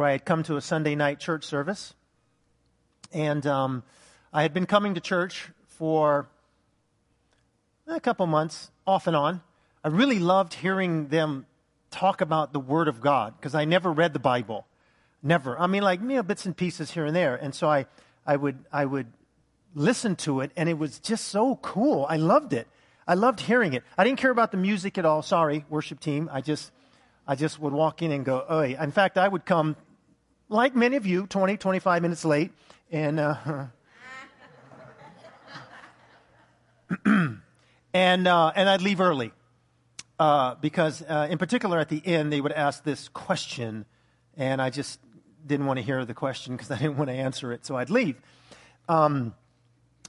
where I had come to a Sunday night church service. And um, I had been coming to church for a couple months, off and on. I really loved hearing them talk about the Word of God because I never read the Bible. Never. I mean, like, you know, bits and pieces here and there. And so I, I, would, I would listen to it, and it was just so cool. I loved it. I loved hearing it. I didn't care about the music at all. Sorry, worship team. I just, I just would walk in and go, oh. In fact, I would come, like many of you, 20, 25 minutes late, and, uh, and, uh, and I'd leave early. Uh, because, uh, in particular, at the end, they would ask this question, and I just didn't want to hear the question because I didn't want to answer it, so I'd leave. Um,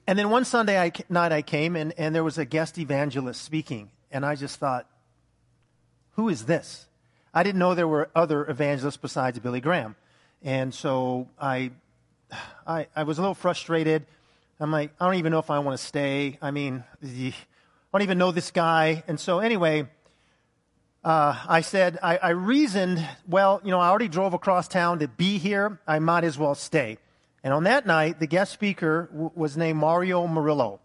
and then one Sunday I, night I came, and, and there was a guest evangelist speaking, and I just thought, who is this? I didn't know there were other evangelists besides Billy Graham. And so I, I, I was a little frustrated. I'm like, I don't even know if I want to stay. I mean, I don't even know this guy. And so, anyway, uh, I said, I, I, reasoned, well, you know, I already drove across town to be here. I might as well stay. And on that night, the guest speaker w- was named Mario Murillo.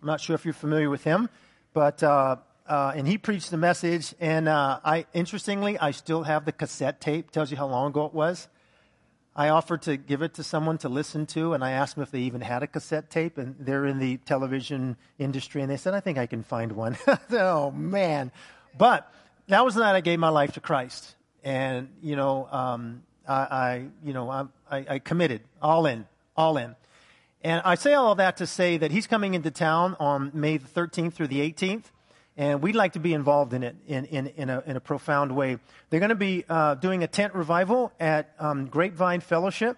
I'm not sure if you're familiar with him, but, uh, uh, and he preached the message. And uh, I, interestingly, I still have the cassette tape. Tells you how long ago it was. I offered to give it to someone to listen to, and I asked them if they even had a cassette tape, and they're in the television industry, and they said, I think I can find one. oh, man. But that was the night I gave my life to Christ. And, you know, um, I, I, you know, I, I, committed all in, all in. And I say all that to say that he's coming into town on May the 13th through the 18th, and we'd like to be involved in it in, in, in, a, in a profound way. They're going to be uh, doing a tent revival at um, Grapevine Fellowship,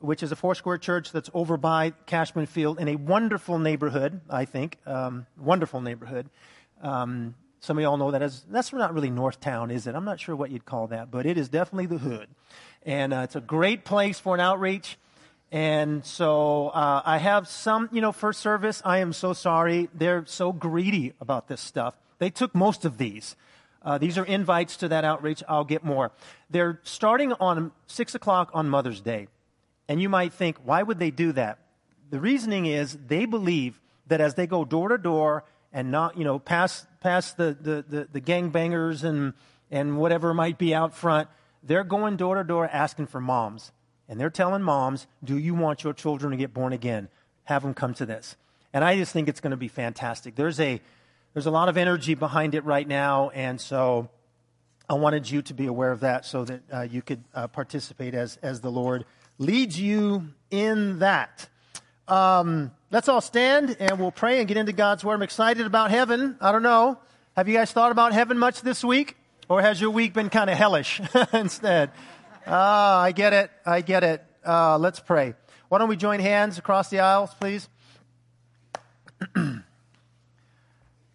which is a four square church that's over by Cashman Field in a wonderful neighborhood, I think. Um, wonderful neighborhood. Um, some of y'all know that as that's not really North Town, is it? I'm not sure what you'd call that, but it is definitely the hood, and uh, it's a great place for an outreach. And so uh, I have some, you know, first service. I am so sorry. They're so greedy about this stuff. They took most of these. Uh, these are invites to that outreach. I'll get more. They're starting on 6 o'clock on Mother's Day. And you might think, why would they do that? The reasoning is they believe that as they go door to door and not, you know, past, past the, the, the, the gangbangers and, and whatever might be out front, they're going door to door asking for moms. And they're telling moms, do you want your children to get born again? Have them come to this. And I just think it's going to be fantastic. There's a, there's a lot of energy behind it right now. And so I wanted you to be aware of that so that uh, you could uh, participate as, as the Lord leads you in that. Um, let's all stand and we'll pray and get into God's Word. I'm excited about heaven. I don't know. Have you guys thought about heaven much this week? Or has your week been kind of hellish instead? Ah, I get it. I get it. Uh, let's pray. Why don't we join hands across the aisles, please?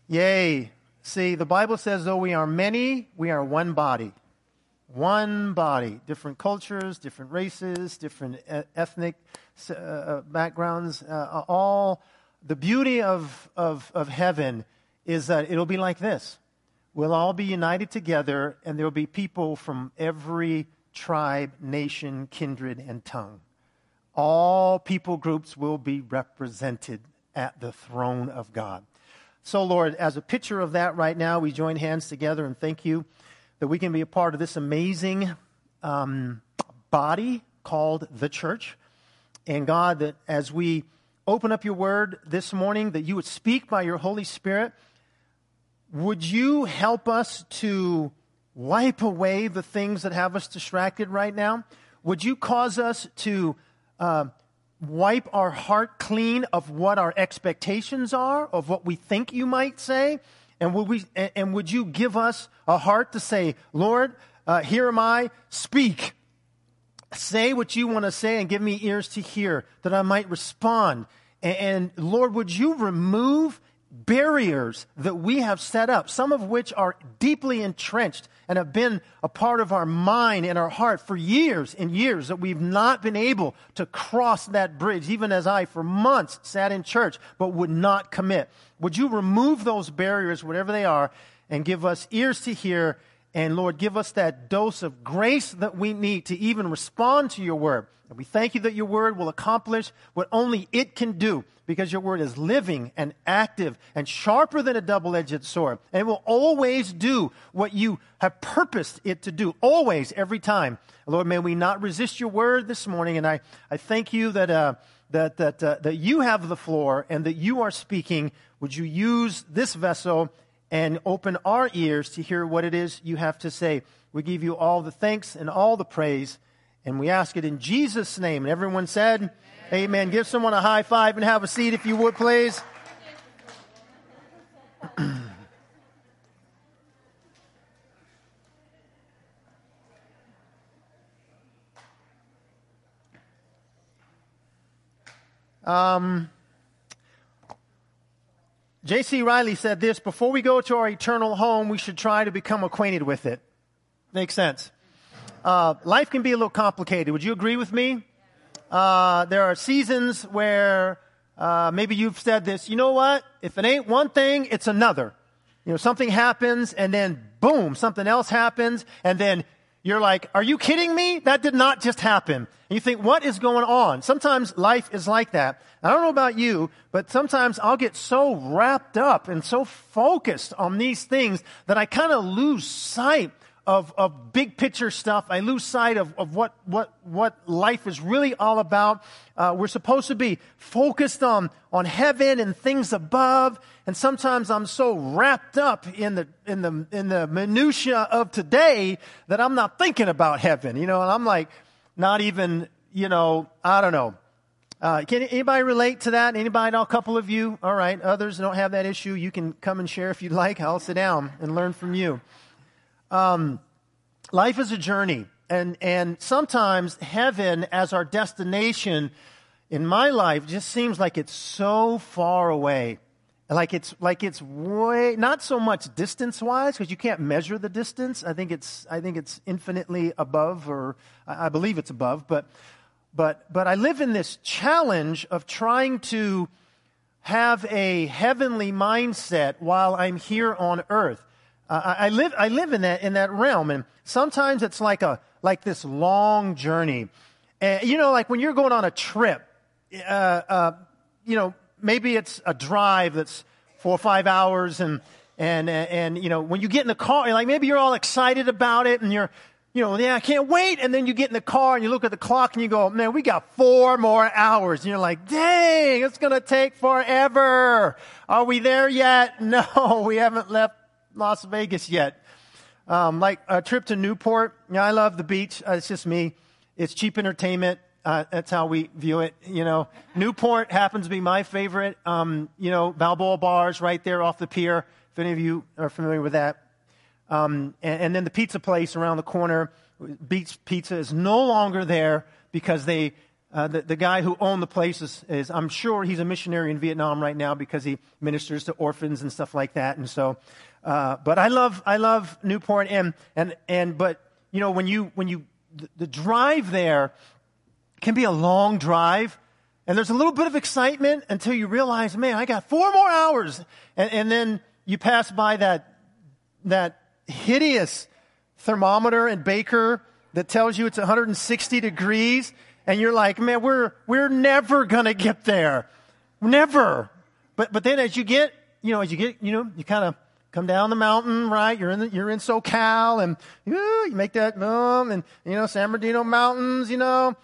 Yay. See, the Bible says, though we are many, we are one body. One body. Different cultures, different races, different ethnic uh, uh, backgrounds. Uh, all the beauty of, of, of heaven is that it'll be like this. We'll all be united together, and there will be people from every tribe, nation, kindred, and tongue. All people groups will be represented at the throne of God. So, Lord, as a picture of that right now, we join hands together and thank you that we can be a part of this amazing um, body called the church. And God, that as we open up your word this morning, that you would speak by your Holy Spirit. Would you help us to wipe away the things that have us distracted right now? Would you cause us to uh, wipe our heart clean of what our expectations are, of what we think you might say? And would, we, and would you give us a heart to say, Lord, uh, here am I, speak. Say what you want to say and give me ears to hear that I might respond. And, and Lord, would you remove barriers that we have set up, some of which are deeply entrenched and have been a part of our mind and our heart for years and years that we've not been able to cross that bridge, even as I, for months, sat in church but would not commit. Would you remove those barriers, whatever they are, and give us ears to hear And Lord, give us that dose of grace that we need to even respond to your word. And we thank you that your word will accomplish what only it can do because your word is living and active and sharper than a double edged sword. And it will always do what you have purposed it to do, always, every time. Lord, may we not resist your word this morning. And I, I thank you that, uh, that, that, uh, that you have the floor and that you are speaking. Would you use this vessel and open our ears to hear what it is you have to say. We give you all the thanks and all the praise, and we ask it in Jesus' name. And everyone said, Amen. Amen. Give someone a high five and have a seat if you would, please. um, J.C. Riley said this before we go to our eternal home, we should try to become acquainted with it. Makes sense. Uh, life can be a little complicated. Would you agree with me? Uh, there are seasons where uh, maybe you've said this, you know what? If it ain't one thing, it's another. You know, something happens and then boom, something else happens and then you're like, are you kidding me? That did not just happen. And you think, what is going on? Sometimes life is like that. I don't know about you, but sometimes I'll get so wrapped up and so focused on these things that I kind of lose sight of, of big picture stuff. I lose sight of, of what, what, what life is really all about. Uh, we're supposed to be focused on, on heaven and things above. And sometimes I'm so wrapped up in the, in the, in the minutia of today that I'm not thinking about heaven, you know, and I'm like, not even, you know, I don't know. Uh, can anybody relate to that? Anybody? A couple of you? All right. Others don't have that issue. You can come and share if you'd like. I'll sit down and learn from you. Um, life is a journey, and and sometimes heaven as our destination in my life just seems like it's so far away. Like it's like it's way not so much distance wise because you can't measure the distance. I think it's I think it's infinitely above, or I believe it's above. But but but I live in this challenge of trying to have a heavenly mindset while I'm here on earth. I, live, I live in that, in that realm, and sometimes it's like, a, like this long journey. And, you know, like when you're going on a trip, uh, uh, you know, maybe it's a drive that's four or five hours, and, and, and, you know, when you get in the car, like maybe you're all excited about it, and you're, you know, yeah, I can't wait. And then you get in the car and you look at the clock and you go, man, we got four more hours. And you're like, dang, it's going to take forever. Are we there yet? No, we haven't left Las Vegas yet. Um, like a trip to Newport. Yeah, I love the beach. Uh, it's just me. It's cheap entertainment. Uh, that's how we view it. You know, Newport happens to be my favorite. Um, you know, Balboa Bars right there off the pier. If any of you are familiar with that. Um, and, and, then the pizza place around the corner, Beach Pizza, is no longer there because they, uh, the, the guy who owned the place is, is, I'm sure he's a missionary in Vietnam right now because he ministers to orphans and stuff like that. And so uh, but I love, I love Newport and, and, and, but, you know, when you, when you, the, the drive there can be a long drive. And there's a little bit of excitement until you realize, man, I got four more hours. And, and then you pass by that, that hideous thermometer and Baker that tells you it's 160 degrees. And you're like, man, we're, we're never to get there. Never. But, but then as you get, you know, as you get, you know, you kind of come down the mountain, right? You're in the, you're in SoCal, and you make that boom, and you know San Bernardino Mountains, you know,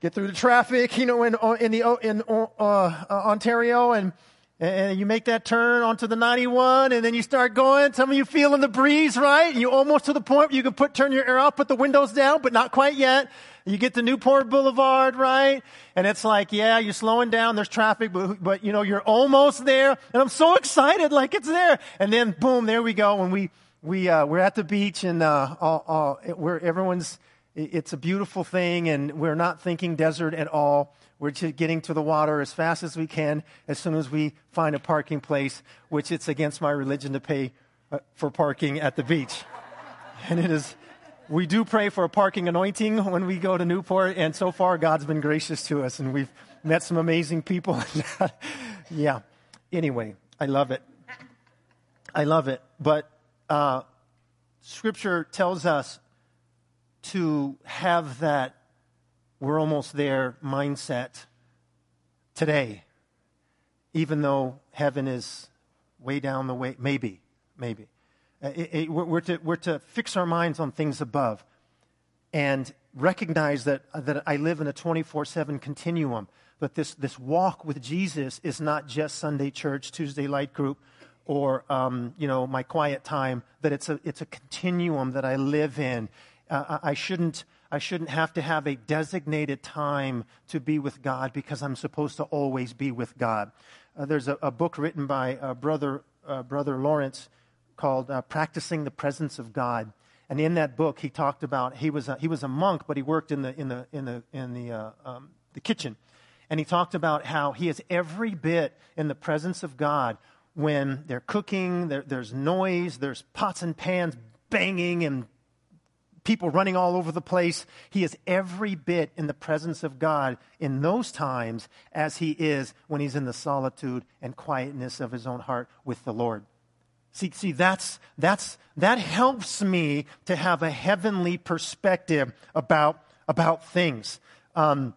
get through the traffic, you know, in in the in uh, uh, Ontario, and and you make that turn onto the 91, and then you start going. Some of you feeling the breeze, right? You almost to the point where you can put turn your air off, put the windows down, but not quite yet. You get to Newport Boulevard, right? And it's like, yeah, you're slowing down. There's traffic, but, but you know, you're almost there. And I'm so excited, like it's there. And then boom, there we go. And we, we, uh, we're at the beach and, uh, all, all, where everyone's, it's a beautiful thing and we're not thinking desert at all. We're just getting to the water as fast as we can as soon as we find a parking place, which it's against my religion to pay uh, for parking at the beach. And it is, we do pray for a parking anointing when we go to Newport, and so far God's been gracious to us, and we've met some amazing people. yeah. Anyway, I love it. I love it. But uh, Scripture tells us to have that we're almost there mindset today, even though heaven is way down the way. Maybe, maybe. Uh, we're, to, we're to fix our minds on things above and recognize that, uh, that I live in a 24 7 continuum. But this, this walk with Jesus is not just Sunday church, Tuesday light group, or um, you know my quiet time. That it's a it's a continuum that I live in. Uh, I shouldn't I shouldn't have to have a designated time to be with God because I'm supposed to always be with God. Uh, there's a, a, book written by uh, brother brother Lawrence called uh, "Practicing the Presence of God." And in that book, he talked about he was a, he was a monk, but he worked in the in the in the in the uh, um, the kitchen, and he talked about how he is every bit in the presence of God when they're cooking. There, there's noise. There's pots and pans banging and people running all over the place. He is every bit in the presence of God in those times as he is when he's in the solitude and quietness of his own heart with the Lord. See, see that's, that's, that helps me to have a heavenly perspective about, about things. Um,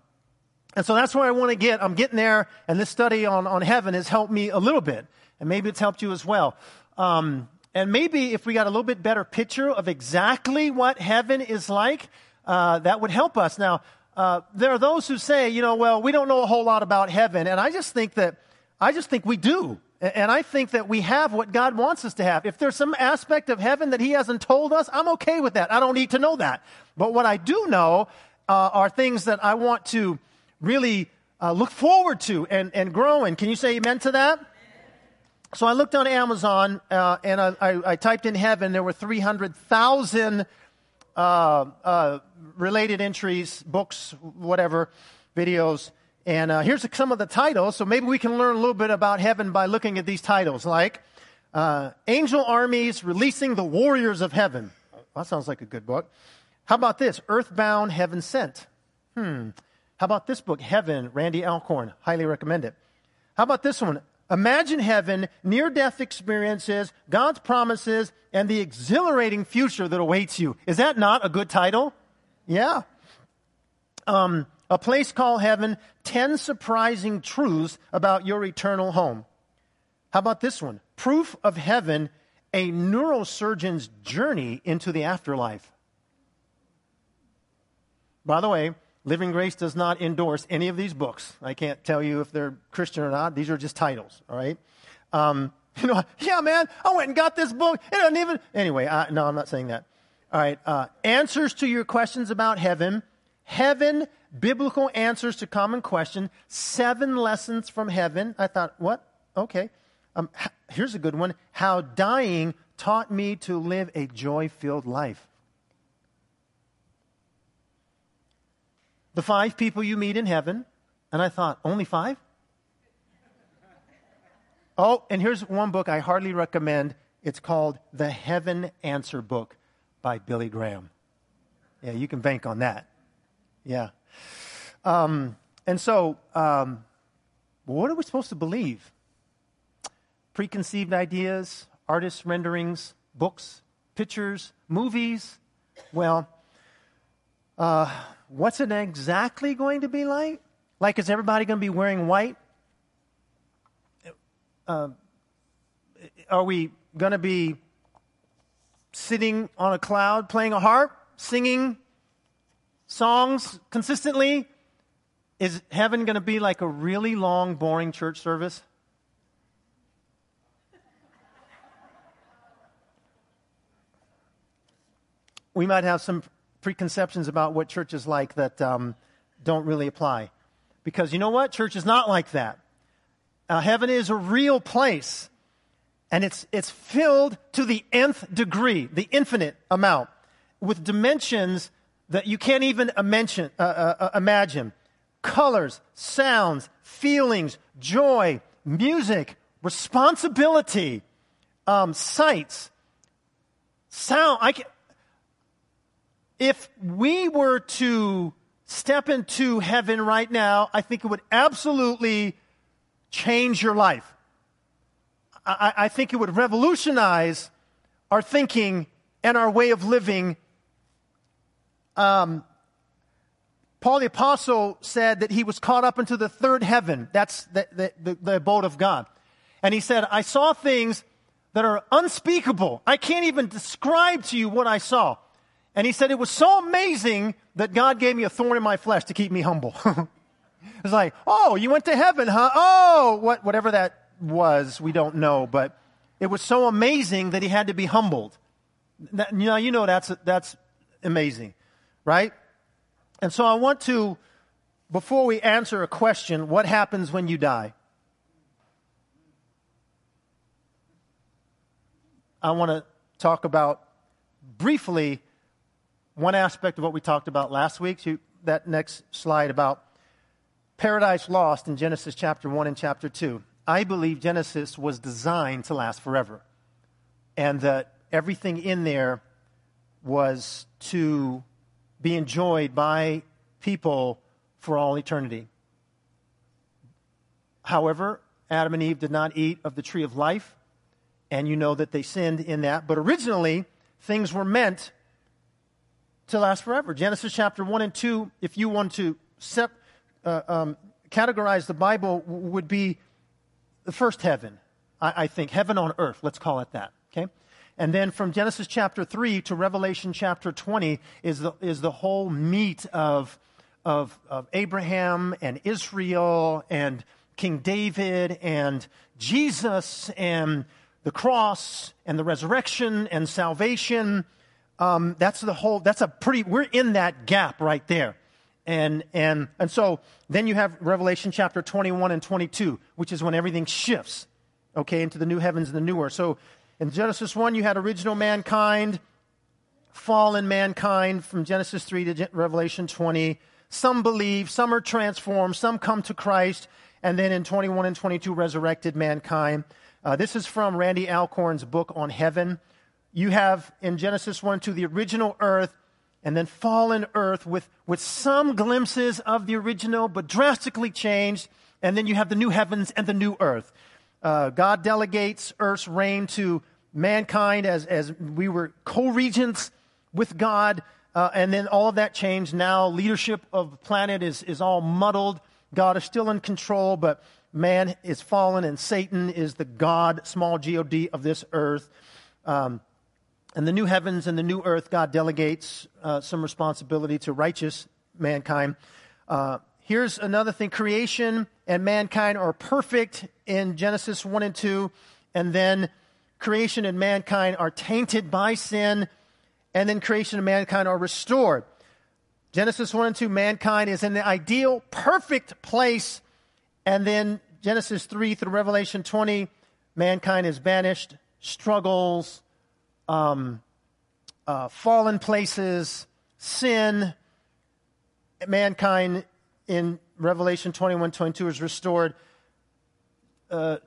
and so that's where I want to get. I'm getting there, and this study on, on heaven has helped me a little bit. And maybe it's helped you as well. Um, and maybe if we got a little bit better picture of exactly what heaven is like, uh, that would help us. Now, uh, there are those who say, you know, well, we don't know a whole lot about heaven. And I just think that, I just think we do. And I think that we have what God wants us to have. If there's some aspect of heaven that He hasn't told us, I'm okay with that. I don't need to know that. But what I do know uh, are things that I want to really uh, look forward to and, and grow in. Can you say amen to that? So I looked on Amazon uh, and I, I, I, typed in heaven. There were 300,000 uh, uh, related entries, books, whatever, videos. And uh, here's some of the titles. So maybe we can learn a little bit about heaven by looking at these titles, like uh, Angel Armies Releasing the Warriors of Heaven. That sounds like a good book. How about this? Earthbound, Heaven Sent. Hmm. How about this book, Heaven, Randy Alcorn? Highly recommend it. How about this one? Imagine heaven, near death experiences, God's promises, and the exhilarating future that awaits you. Is that not a good title? Yeah. Um, a place called heaven, 10 surprising truths about your eternal home. How about this one? Proof of heaven, a neurosurgeon's journey into the afterlife. By the way, Living Grace does not endorse any of these books. I can't tell you if they're Christian or not. These are just titles, all right? Um, you know, yeah, man, I went and got this book. It doesn't even. Anyway, no, I'm not saying that. All right. Uh, answers to your questions about heaven. Heaven, biblical answers to common questions, Seven lessons from heaven. I thought, what? Okay. Um, here's a good one. How dying taught me to live a joy filled life. The five people you meet in heaven. And I thought, only five? Oh, and here's one book I hardly recommend. It's called The Heaven Answer Book by Billy Graham. Yeah, you can bank on that. Yeah. Um, and so, um, what are we supposed to believe? Preconceived ideas, artist renderings, books, pictures, movies? Well, uh, what's it exactly going to be like? Like, is everybody going to be wearing white? Uh, are we going to be sitting on a cloud playing a harp, singing songs consistently? Is heaven going to be like a really long, boring church service? We might have some preconceptions about what church is like that um, don't really apply. Because you know what? Church is not like that. Uh, heaven is a real place, and it's, it's filled to the nth degree, the infinite amount, with dimensions that you can't even imagine. Uh, uh, uh, imagine. Colors, sounds, feelings, joy, music, responsibility, um, sights, sound. I can, if we were to step into heaven right now, I think it would absolutely change your life. I, I think it would revolutionize our thinking and our way of living. Um, Paul the Apostle said that he was caught up into the third heaven. That's the, the, the, the abode of God. And he said, I saw things that are unspeakable. I can't even describe to you what I saw. And he said, It was so amazing that God gave me a thorn in my flesh to keep me humble. it's like, Oh, you went to heaven, huh? Oh, what, whatever that was, we don't know. But it was so amazing that he had to be humbled. That, you know, you know that's, that's amazing, right? And so I want to, before we answer a question, what happens when you die? I want to talk about briefly one aspect of what we talked about last week. So that next slide about paradise lost in Genesis chapter 1 and chapter 2. I believe Genesis was designed to last forever. And that everything in there was to be enjoyed by people for all eternity. However, Adam and Eve did not eat of the tree of life, and you know that they sinned in that. But originally, things were meant to last forever. Genesis chapter 1 and 2, if you want to sep- uh, um, categorize the Bible, would be the first heaven, I, I think. Heaven on earth, let's call it that. And then from Genesis chapter 3 to Revelation chapter 20 is the, is the whole meat of, of, of Abraham and Israel and King David and Jesus and the cross and the resurrection and salvation. Um, that's the whole, that's a pretty, we're in that gap right there. And, and, and so then you have Revelation chapter 21 and 22, which is when everything shifts, okay, into the new heavens and the new earth. So in Genesis 1, you had original mankind, fallen mankind from Genesis 3 to Revelation 20. Some believe, some are transformed, some come to Christ, and then in 21 and 22, resurrected mankind. Uh, this is from Randy Alcorn's book on heaven. You have in Genesis 1 to the original earth, and then fallen earth with, with some glimpses of the original, but drastically changed. And then you have the new heavens and the new earth. Uh, God delegates earth's reign to mankind as, as we were co regents with God. Uh, and then all of that changed. Now, leadership of the planet is, is all muddled. God is still in control, but man is fallen, and Satan is the God, small God of this earth. Um, and the new heavens and the new earth, God delegates uh, some responsibility to righteous mankind. Uh, here's another thing creation and mankind are perfect in Genesis 1 and 2, and then creation and mankind are tainted by sin, and then creation and mankind are restored. Genesis 1 and 2, mankind is in the ideal, perfect place, and then Genesis 3 through Revelation 20, mankind is banished, struggles, um, uh, fallen places, sin, mankind in Revelation 21 22 is restored uh,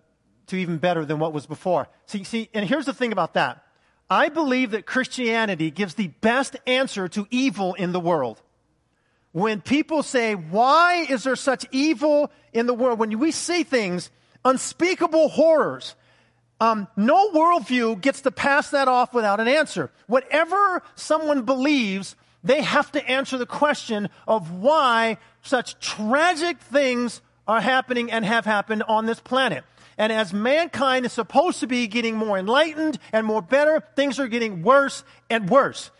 to even better than what was before. See, see, and here's the thing about that. I believe that Christianity gives the best answer to evil in the world. When people say, why is there such evil in the world? When we see things, unspeakable horrors, um, no worldview gets to pass that off without an answer. Whatever someone believes, they have to answer the question of why such tragic things are happening and have happened on this planet. And as mankind is supposed to be getting more enlightened and more better, things are getting worse and worse.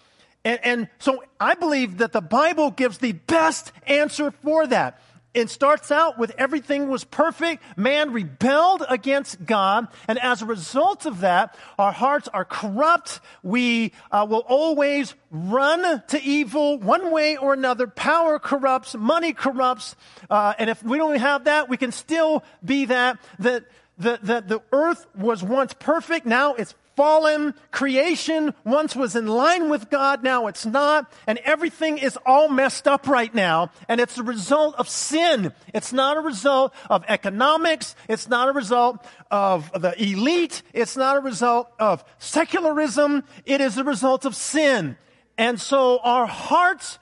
And, and so I believe that the Bible gives the best answer for that. It starts out with everything was perfect. Man rebelled against God. And as a result of that, our hearts are corrupt. We uh, will always run to evil one way or another. Power corrupts. Money corrupts. Uh, and if we don't have that, we can still be that. That the, the, the earth was once perfect. Now it's fallen. Creation once was in line with God, now it's not. And everything is all messed up right now. And it's a result of sin. It's not a result of economics. It's not a result of the elite. It's not a result of secularism. It is a result of sin. And so our hearts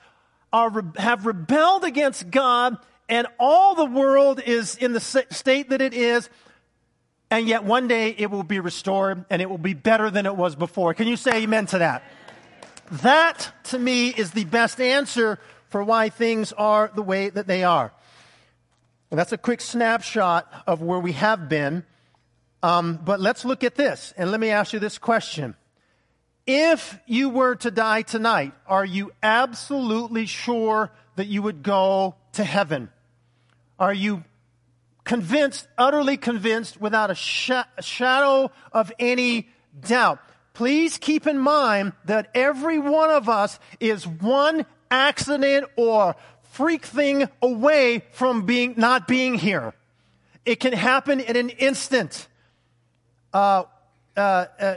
are, have rebelled against God and all the world is in the state that it is and yet one day it will be restored and it will be better than it was before. Can you say amen to that? That, to me, is the best answer for why things are the way that they are. And that's a quick snapshot of where we have been. Um, but let's look at this, and let me ask you this question. If you were to die tonight, are you absolutely sure that you would go to heaven? Are you convinced, utterly convinced, without a, sh- a shadow of any doubt? Please keep in mind that every one of us is one accident or freak thing away from being not being here. It can happen in an instant. Uh, uh, uh,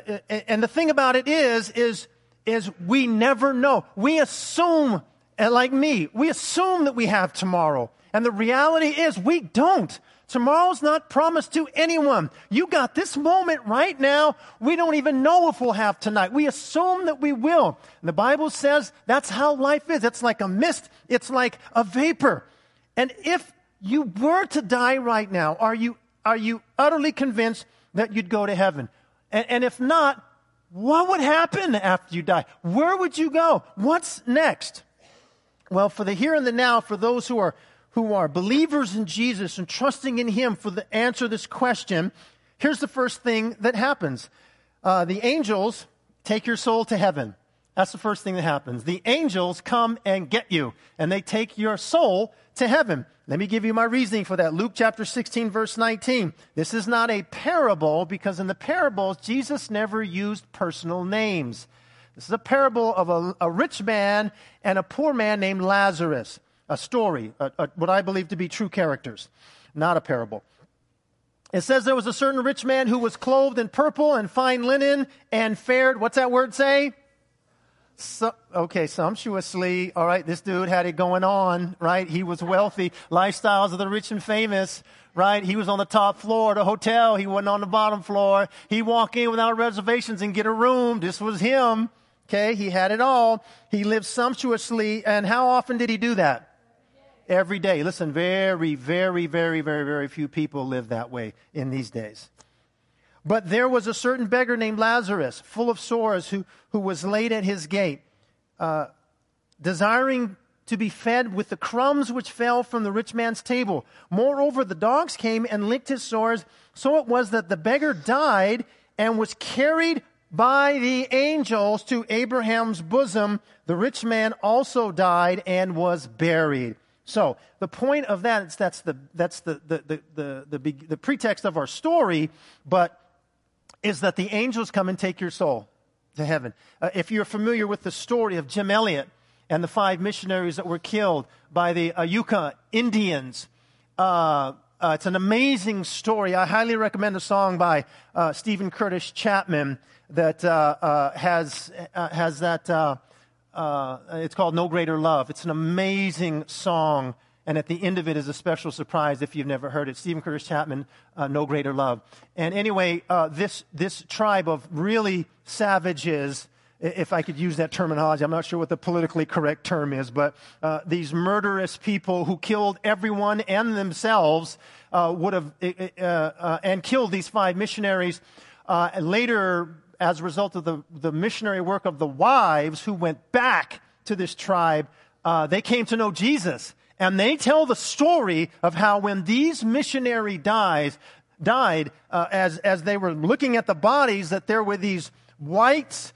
and the thing about it is, is, is we never know. We assume, like me, we assume that we have tomorrow. And the reality is we don't. Tomorrow's not promised to anyone. You got this moment right now. We don't even know if we'll have tonight. We assume that we will. And the Bible says that's how life is. It's like a mist. It's like a vapor. And if you were to die right now, are you, are you utterly convinced that you'd go to heaven? And, and if not, what would happen after you die? Where would you go? What's next? Well, for the here and the now, for those who are who are believers in Jesus and trusting in Him for the answer to this question, here's the first thing that happens. Uh, the angels take your soul to heaven. That's the first thing that happens. The angels come and get you, and they take your soul to heaven. Let me give you my reasoning for that. Luke chapter 16, verse 19. This is not a parable because in the parables, Jesus never used personal names. This is a parable of a, a rich man and a poor man named Lazarus a story, a, a, what I believe to be true characters, not a parable. It says there was a certain rich man who was clothed in purple and fine linen and fared, what's that word say? So, okay, sumptuously. All right, this dude had it going on, right? He was wealthy. Lifestyles of the rich and famous, right? He was on the top floor of the hotel. He wasn't on the bottom floor. He walk in without reservations and get a room. This was him. Okay, he had it all. He lived sumptuously. And how often did he do that? Every day. Listen, very, very, very, very, very few people live that way in these days. But there was a certain beggar named Lazarus, full of sores, who, who was laid at his gate, uh, desiring to be fed with the crumbs which fell from the rich man's table. Moreover, the dogs came and licked his sores. So it was that the beggar died and was carried by the angels to Abraham's bosom. The rich man also died and was buried. So the point of that is that's the that's the the the the, the, the pretext of our story, but is that the angels come and take your soul to heaven. Uh, if you're familiar with the story of Jim Elliot and the five missionaries that were killed by the Auca Indians, uh, uh, it's an amazing story. I highly recommend a song by uh, Steven Curtis Chapman that uh, uh, has has that uh, it's called No Greater Love. It's an amazing song, and at the end of it is a special surprise if you've never heard it. Steven Curtis Chapman, uh, No Greater Love. And anyway, uh, this, this tribe of really savages, if I could use that terminology, I'm not sure what the politically correct term is, but uh, these murderous people who killed everyone and themselves uh, would have, uh, and killed these five missionaries. later, as a result of the, the missionary work of the wives who went back to this tribe, uh, they came to know Jesus. And they tell the story of how when these missionary dies, died, uh, as, as they were looking at the bodies, that there were these whites,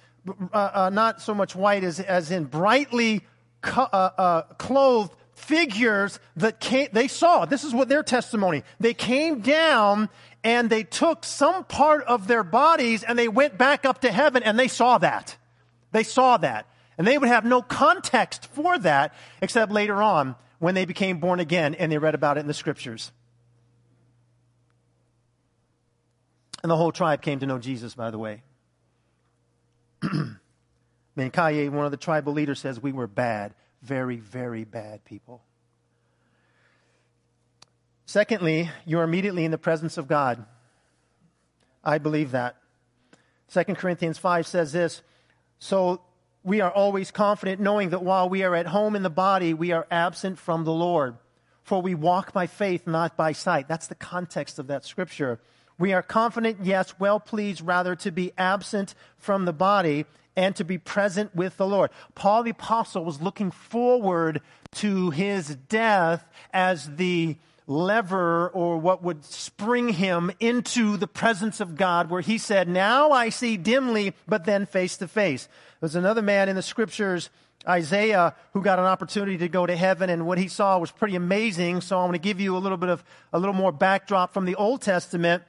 uh, uh not so much white as, as in brightly co- uh, uh, clothed figures that came, they saw. This is what their testimony. They came down and they took some part of their bodies and they went back up to heaven and they saw that. They saw that. And they would have no context for that except later on when they became born again and they read about it in the scriptures. And the whole tribe came to know Jesus, by the way. Mincaye, one of the tribal leaders, says we were bad, very, very bad people. Secondly, you're immediately in the presence of God. I believe that. 2 Corinthians 5 says this So we are always confident, knowing that while we are at home in the body, we are absent from the Lord. For we walk by faith, not by sight. That's the context of that scripture. We are confident, yes, well pleased rather to be absent from the body and to be present with the Lord. Paul the Apostle was looking forward to his death as the lever or what would spring him into the presence of God, where he said, Now I see dimly, but then face to face. There's another man in the scriptures, Isaiah, who got an opportunity to go to heaven, and what he saw was pretty amazing. So I'm going to give you a little bit of a little more backdrop from the Old Testament.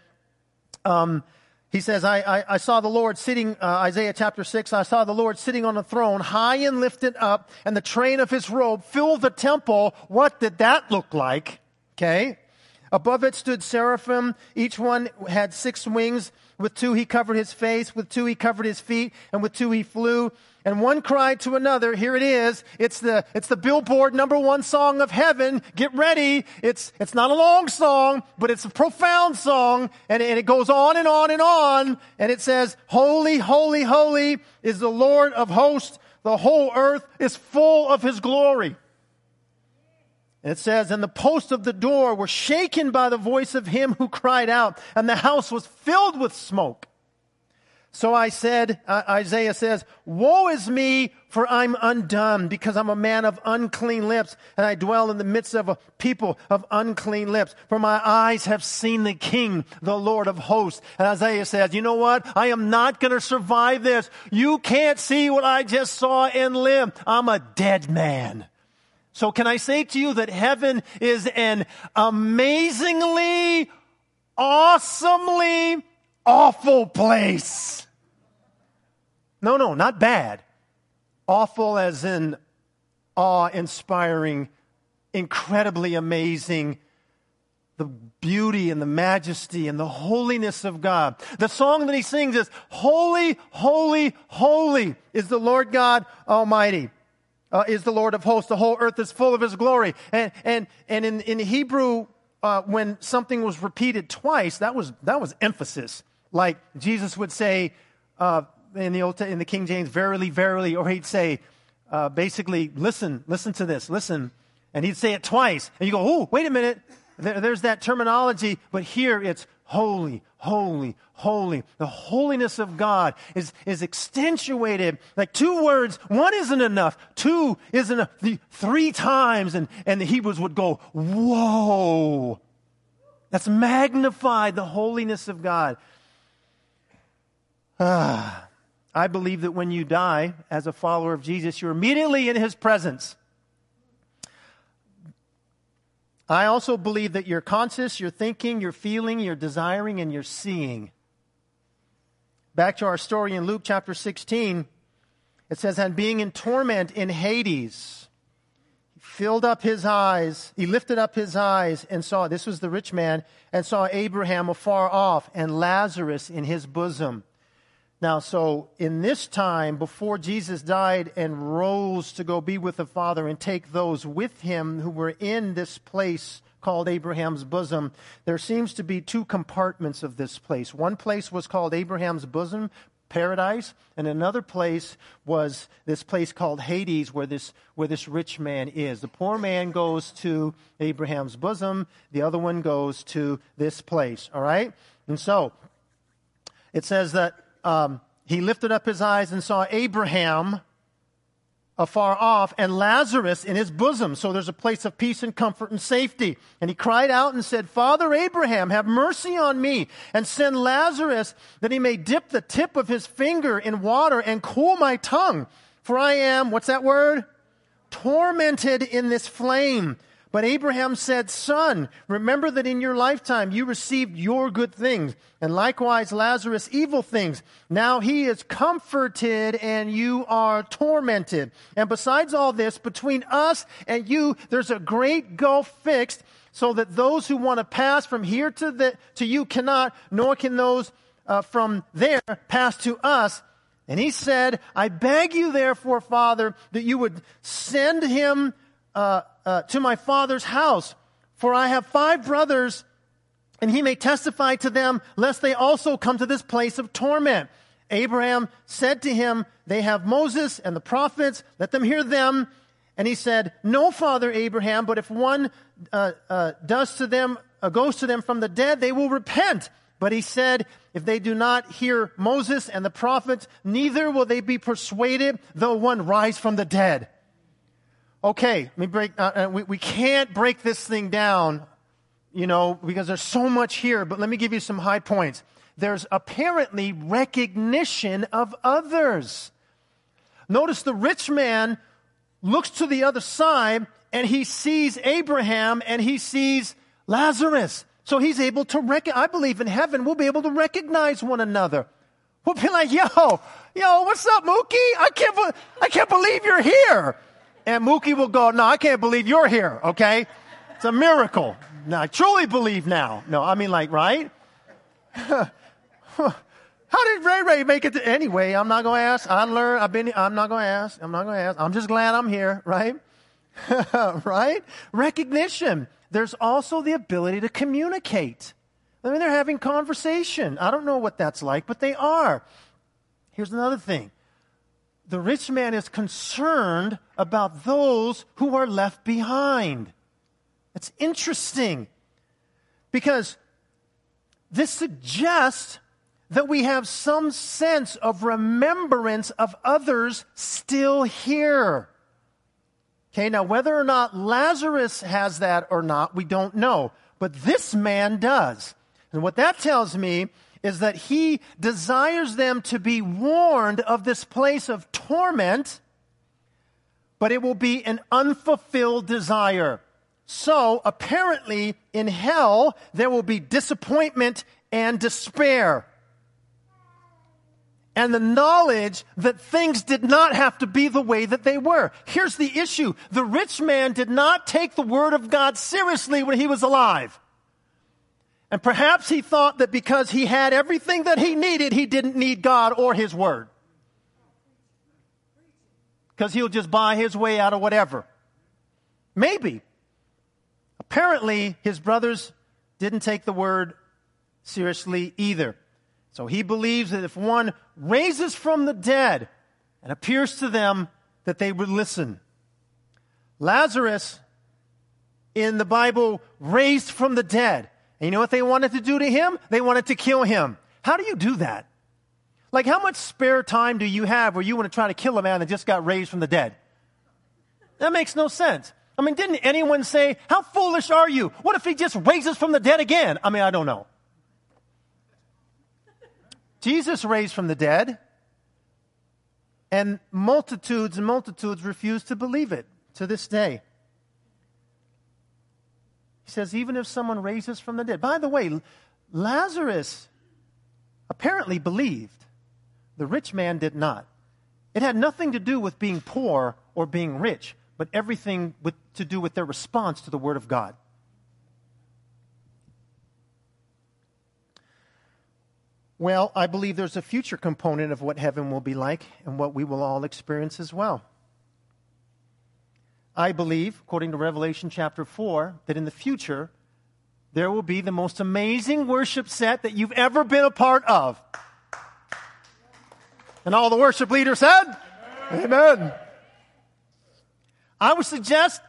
Um, he says, I, I, I, saw the Lord sitting, uh, Isaiah chapter 6, I saw the Lord sitting on a throne, high and lifted up, and the train of his robe filled the temple. What did that look like? Okay. Above it stood seraphim. Each one had six wings. With two he covered his face, with two he covered his feet, and with two he flew. And one cried to another, here it is. It's the, it's the billboard number one song of heaven. Get ready. It's, it's not a long song, but it's a profound song. And, and it goes on and on and on. And it says, holy, holy, holy is the Lord of hosts. The whole earth is full of his glory. It says, And the posts of the door were shaken by the voice of him who cried out, and the house was filled with smoke. So I said, uh, Isaiah says, Woe is me, for I'm undone, because I'm a man of unclean lips, and I dwell in the midst of a people of unclean lips. For my eyes have seen the King, the Lord of hosts. And Isaiah says, You know what? I am not going to survive this. You can't see what I just saw and live. I'm a dead man. So can I say to you that heaven is an amazingly, awesomely awful place? No, no, not bad. Awful as in awe inspiring, incredibly amazing, the beauty and the majesty and the holiness of God. The song that he sings is, Holy, holy, holy is the Lord God Almighty uh, is the Lord of hosts. The whole earth is full of his glory. And, and, and in, in Hebrew, uh, when something was repeated twice, that was, that was emphasis. Like Jesus would say uh, in, the Old, in the King James, verily, verily, or he'd say, uh, basically, listen, listen to this, listen. And he'd say it twice. And you go, oh, wait a minute. There, there's that terminology, but here it's holy, holy, holy. The holiness of God is, is accentuated like two words. One isn't enough. Two isn't enough. Three times and, and the Hebrews would go, whoa. That's magnified the holiness of God. Ah, I believe that when you die as a follower of Jesus, you're immediately in his presence. I also believe that you're conscious, you're thinking, you're feeling, you're desiring, and you're seeing. Back to our story in Luke chapter 16, it says, And being in torment in Hades, he filled up his eyes, he lifted up his eyes and saw, this was the rich man, and saw Abraham afar off and Lazarus in his bosom. Now, so in this time, before Jesus died and rose to go be with the Father and take those with him who were in this place called Abraham's bosom, there seems to be two compartments of this place. One place was called Abraham's bosom, paradise, and another place was this place called Hades, where this, where this rich man is. The poor man goes to Abraham's bosom, the other one goes to this place, all right? And so, it says that um, he lifted up his eyes and saw Abraham afar off and Lazarus in his bosom. So there's a place of peace and comfort and safety. And he cried out and said, Father Abraham, have mercy on me and send Lazarus that he may dip the tip of his finger in water and cool my tongue. For I am, what's that word? Tormented in this flame. But Abraham said, Son, remember that in your lifetime you received your good things, and likewise Lazarus evil things. Now he is comforted and you are tormented. And besides all this, between us and you, there's a great gulf fixed, so that those who want to pass from here to, the, to you cannot, nor can those uh, from there pass to us. And he said, I beg you, therefore, Father, that you would send him uh, uh, to my father's house, for I have five brothers, and he may testify to them, lest they also come to this place of torment. Abraham said to him, They have Moses and the prophets, let them hear them. And he said, No, Father Abraham, but if one uh, uh, does to them, uh, goes to them from the dead, they will repent. But he said, if they do not hear Moses and the prophets, neither will they be persuaded, though one rise from the dead. Okay, let me break, uh, uh, we, we can't break this thing down, you know, because there's so much here, but let me give you some high points. There's apparently recognition of others. Notice the rich man looks to the other side and he sees Abraham and he sees Lazarus. So he's able to recognize, I believe in heaven, we'll be able to recognize one another. We'll be like, yo, yo, what's up, Mookie? I can't, I can't believe you're here. And Mookie will go, no, I can't believe you're here, okay? It's a miracle. Now, I truly believe now. No, I mean like, right? How did Ray Ray make it to, anyway, I'm not going to ask. I learned, I've been, I'm not going to ask. I'm not going to ask. I'm just glad I'm here, right? right? Recognition there's also the ability to communicate. I mean, they're having conversation. I don't know what that's like, but they are. Here's another thing the rich man is concerned about those who are left behind. It's interesting because this suggests that we have some sense of remembrance of others still here. Okay, now whether or not Lazarus has that or not, we don't know. But this man does. And what that tells me is that he desires them to be warned of this place of torment, but it will be an unfulfilled desire. So apparently in hell, there will be disappointment and despair and the knowledge that things did not have to be the way that they were. Here's the issue. The rich man did not take the word of God seriously when he was alive. And perhaps he thought that because he had everything that he needed, he didn't need God or his word. Because he'll just buy his way out of whatever. Maybe. Apparently, his brothers didn't take the word seriously either. So he believes that if one raises from the dead and appears to them, that they would listen. Lazarus in the Bible raised from the dead. And you know what they wanted to do to him? They wanted to kill him. How do you do that? Like, how much spare time do you have where you want to try to kill a man that just got raised from the dead? That makes no sense. I mean, didn't anyone say, How foolish are you? What if he just raises from the dead again? I mean, I don't know. Jesus raised from the dead, and multitudes and multitudes refuse to believe it to this day. He says, even if someone raises from the dead. By the way, Lazarus apparently believed. The rich man did not. It had nothing to do with being poor or being rich, but everything with, to do with their response to the Word of God. Well, I believe there's a future component of what heaven will be like and what we will all experience as well. I believe, according to Revelation chapter 4, that in the future there will be the most amazing worship set that you've ever been a part of. And all the worship leaders said, Amen. Amen. I would suggest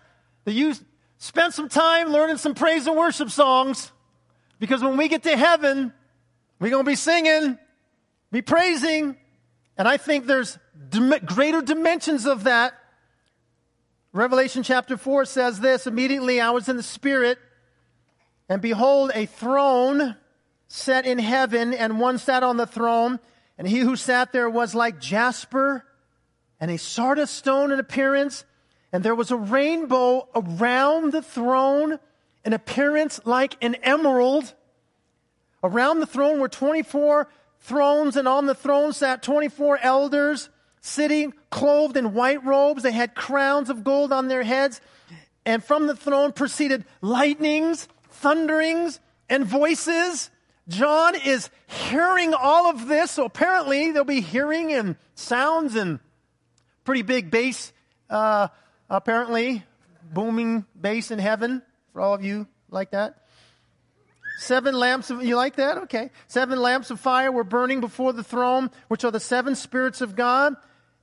that you spend some time learning some praise and worship songs because when we get to heaven, we're going to be singing, be praising. And I think there's greater dimensions of that. Revelation chapter 4 says this Immediately I was in the Spirit, and behold, a throne set in heaven, and one sat on the throne. And he who sat there was like jasper and a sardius stone in appearance. And there was a rainbow around the throne, an appearance like an emerald. Around the throne were 24 thrones, and on the throne sat 24 elders sitting clothed in white robes. They had crowns of gold on their heads. And from the throne proceeded lightnings, thunderings, and voices. John is hearing all of this. So apparently there'll be hearing and sounds and pretty big bass, uh, apparently, booming bass in heaven for all of you like that. Seven lamps of, you like that? Okay. Seven lamps of fire were burning before the throne, which are the seven spirits of God.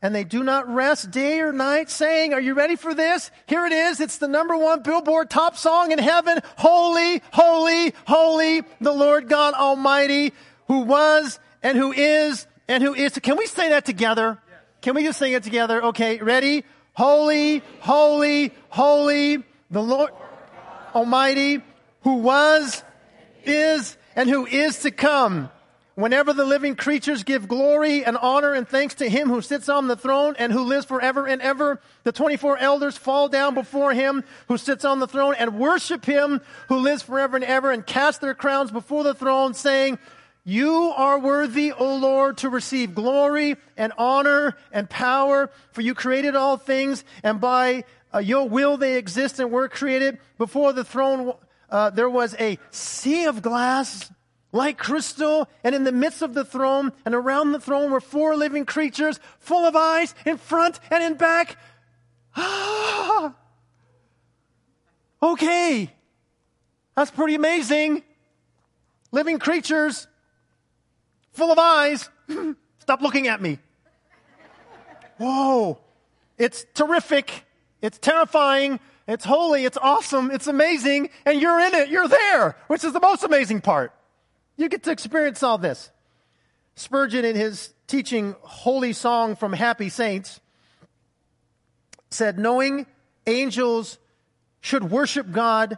And they do not rest day or night, saying, Are you ready for this? Here it is. It's the number one billboard top song in heaven. Holy, holy, holy, the Lord God Almighty, who was and who is and who is. Can we say that together? Can we just sing it together? Okay, ready? Holy, holy, holy, the Lord Almighty, who was, is, and who is to come. Whenever the living creatures give glory and honor and thanks to him who sits on the throne and who lives forever and ever, the 24 elders fall down before him who sits on the throne and worship him who lives forever and ever and cast their crowns before the throne saying, you are worthy, O Lord, to receive glory and honor and power, for you created all things, and by uh, your will they exist and were created. Before the throne, uh, there was a sea of glass like crystal, and in the midst of the throne and around the throne were four living creatures full of eyes in front and in back. okay. That's pretty amazing. Living creatures full of eyes. Stop looking at me. Whoa. It's terrific. It's terrifying. It's holy. It's awesome. It's amazing. And you're in it. You're there, which is the most amazing part. You get to experience all this. Spurgeon, in his teaching Holy Song from Happy Saints, said, Knowing angels should worship God,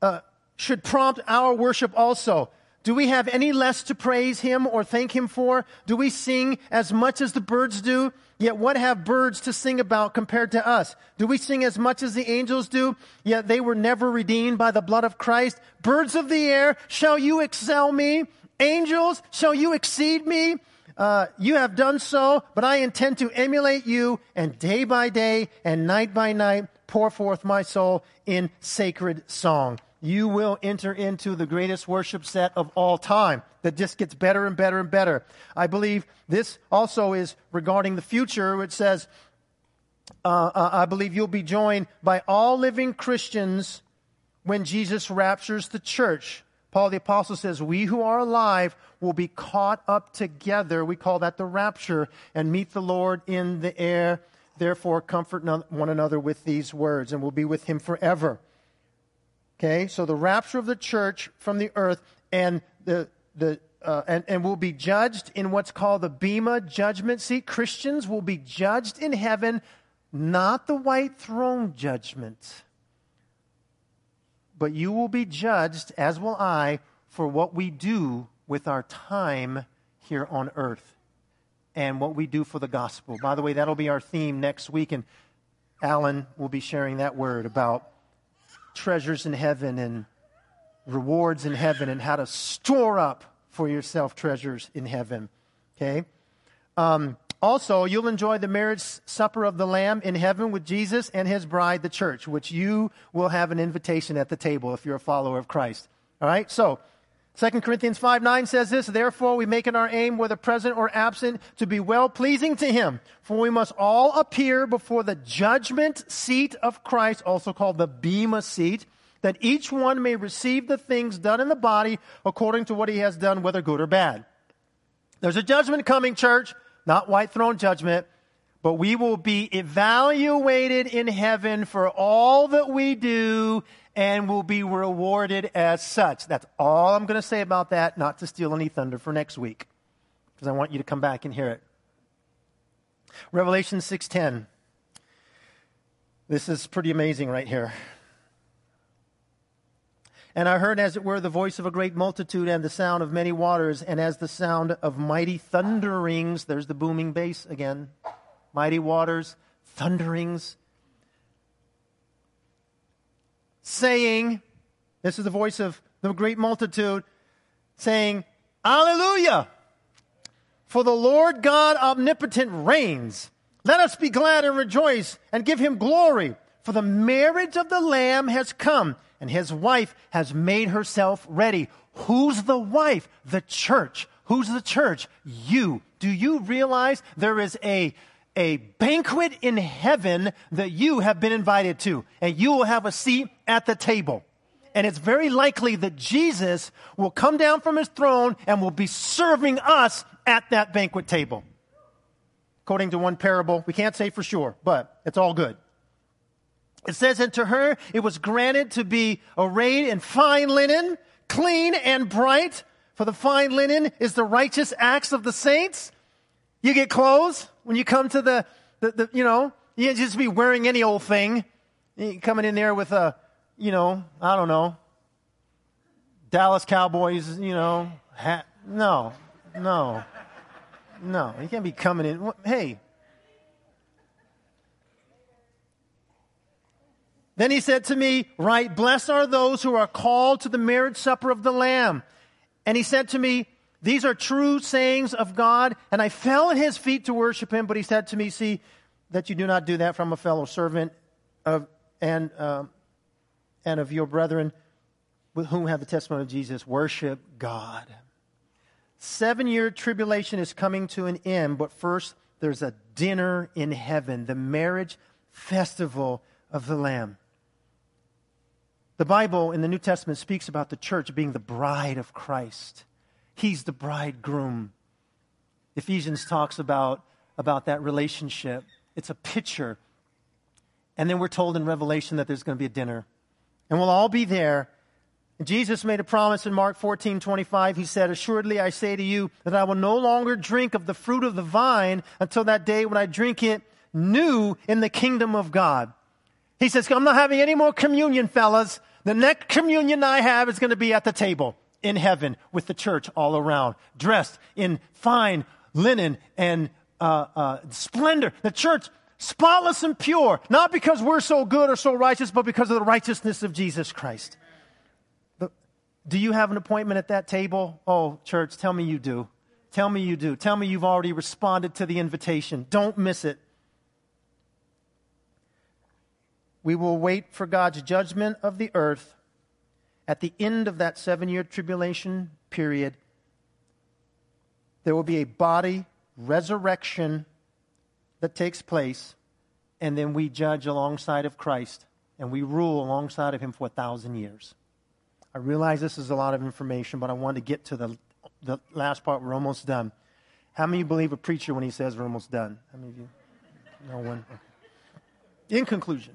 uh, should prompt our worship also. Do we have any less to praise him or thank him for? Do we sing as much as the birds do? Yet what have birds to sing about compared to us? Do we sing as much as the angels do? Yet they were never redeemed by the blood of Christ. Birds of the air, shall you excel me? Angels, shall you exceed me? Uh, you have done so, but I intend to emulate you and day by day and night by night pour forth my soul in sacred song you will enter into the greatest worship set of all time that just gets better and better and better. I believe this also is regarding the future, which says, uh, uh, I believe you'll be joined by all living Christians when Jesus raptures the church. Paul the Apostle says, We who are alive will be caught up together. We call that the rapture and meet the Lord in the air. Therefore, comfort one another with these words, and we'll be with him forever. Okay, so the rapture of the church from the earth and the, the uh, and, and will be judged in what's called the Bema judgment seat. Christians will be judged in heaven, not the white throne judgment. But you will be judged, as will I, for what we do with our time here on earth and what we do for the gospel. By the way, that'll be our theme next week, and Alan will be sharing that word about treasures in heaven and rewards in heaven and how to store up for yourself treasures in heaven. Okay? Um, also, you'll enjoy the marriage supper of the Lamb in heaven with Jesus and his bride, the church, which you will have an invitation at the table if you're a follower of Christ. All right? So, 2 Corinthians 5 9 says this, Therefore we make it our aim, whether present or absent, to be well pleasing to him. For we must all appear before the judgment seat of Christ, also called the Bema seat, that each one may receive the things done in the body according to what he has done, whether good or bad. There's a judgment coming, church, not white throne judgment, but we will be evaluated in heaven for all that we do and will be rewarded as such. That's all I'm going to say about that, not to steal any thunder for next week, because I want you to come back and hear it. Revelation 6:10. This is pretty amazing right here. And I heard, as it were, the voice of a great multitude and the sound of many waters, and as the sound of mighty thunderings. There's the booming bass again. Mighty waters, thunderings saying, This is the voice of the great multitude, saying, Alleluia! For the Lord God omnipotent reigns. Let us be glad and rejoice and give him glory. For the marriage of the Lamb has come, and his wife has made herself ready. Who's the wife? The church. Who's the church? You. Do you realize there is a a banquet in heaven that you have been invited to, and you will have a seat at the table. And it's very likely that Jesus will come down from his throne and will be serving us at that banquet table. according to one parable. We can't say for sure, but it's all good. It says, and to her it was granted to be arrayed in fine linen, clean and bright. For the fine linen is the righteous acts of the saints. You get clothes when you come to the, the, the you know, you can't just be wearing any old thing. You coming in there with a, you know, I don't know, Dallas Cowboys, you know, hat. No, no, no. You can't be coming in. Hey. Then he said to me, Right, blessed are those who are called to the marriage supper of the Lamb. And he said to me, These are true sayings of God. And I fell at his feet to worship him, but he said to me, See, that you do not do that from a fellow servant of, and, um, and of your brethren with whom have the testimony of Jesus. Worship God. Seven year tribulation is coming to an end, but first there's a dinner in heaven, the marriage festival of the Lamb. The Bible in the New Testament speaks about the church being the bride of Christ. He's the bridegroom. Ephesians talks about, about that relationship. It's a picture. And then we're told in Revelation that there's going to be a dinner. And we'll all be there. And Jesus made a promise in Mark 14, 25. He said, Assuredly I say to you that I will no longer drink of the fruit of the vine until that day when I drink it new in the kingdom of God. He says, I'm not having any more communion, fellas. The next communion I have is going to be at the table in heaven with the church all around, dressed in fine linen and uh, uh, splendor. The church, spotless and pure, not because we're so good or so righteous, but because of the righteousness of Jesus Christ. do you have an appointment at that table? Oh, church, tell me you do. Tell me you do. Tell me you've already responded to the invitation. Don't miss it. We will wait for God's judgment of the earth at the end of that seven year tribulation period. There will be a body resurrection that takes place, and then we judge alongside of Christ and we rule alongside of him for a thousand years. I realize this is a lot of information, but I want to get to the, the last part. We're almost done. How many of you believe a preacher when he says we're almost done? How many of you? No one? In conclusion,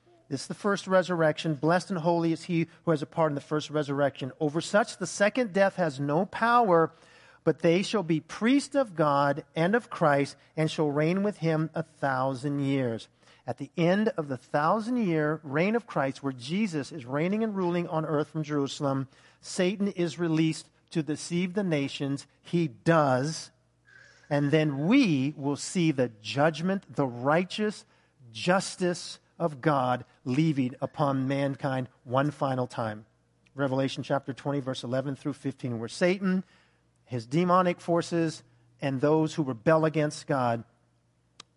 This is the first resurrection. Blessed and holy is he who has a part in the first resurrection. Over such the second death has no power, but they shall be priests of God and of Christ and shall reign with him a thousand years. At the end of the thousand year reign of Christ, where Jesus is reigning and ruling on earth from Jerusalem, Satan is released to deceive the nations. He does. And then we will see the judgment, the righteous justice of God leaving upon mankind one final time. Revelation chapter 20, verse 11 through 15, where Satan, his demonic forces, and those who rebel against God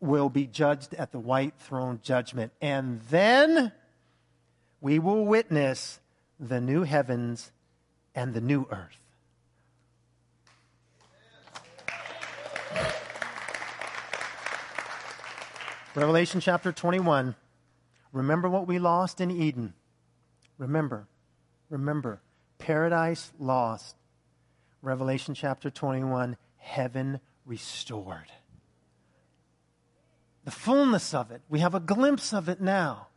will be judged at the white throne judgment. And then we will witness the new heavens and the new earth. Revelation chapter 21 Remember what we lost in Eden. Remember, remember. Paradise lost. Revelation chapter 21, heaven restored. The fullness of it. We have a glimpse of it now.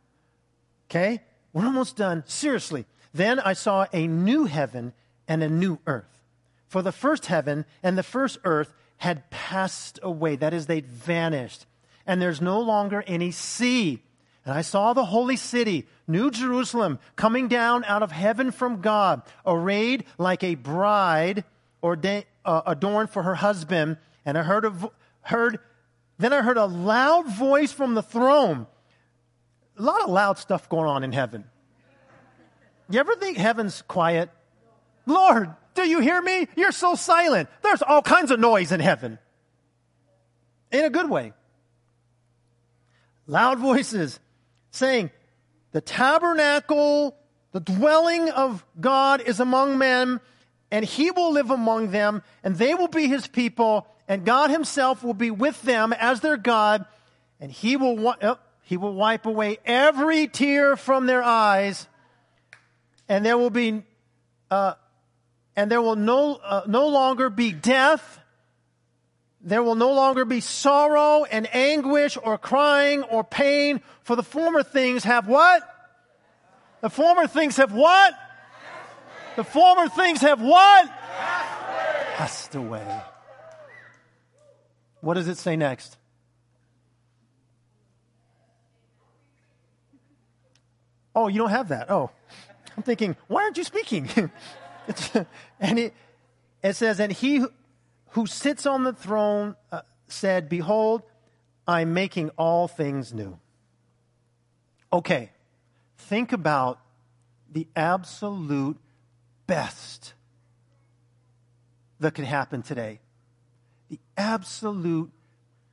Okay? We're almost done. Seriously. Then I saw a new heaven and a new earth. For the first heaven and the first earth had passed away. That is, they'd vanished. And there's no longer any sea. And I saw the holy city, New Jerusalem, coming down out of heaven from God, arrayed like a bride uh, adorned for her husband. And I heard, a, heard, then I heard a loud voice from the throne. A lot of loud stuff going on in heaven. You ever think heaven's quiet? Lord, do you hear me? You're so silent. There's all kinds of noise in heaven. In a good way. loud voices, saying, The tabernacle, the dwelling of God is among men, and he will live among them, and they will be his people, and God himself will be with them as their God, and he will, oh, he will wipe away every tear from their eyes, and there will be, uh, and there will no, uh, no longer be death, there will no longer be sorrow and anguish or crying or pain, for the former things have what? The former things have what? The former things have what? Passed away. What does it say next? Oh, you don't have that. Oh, I'm thinking, why aren't you speaking? and it, it says, and he who sits on the throne uh, said, Behold, I'm making all things new. Okay, think about the absolute best that could happen today. The absolute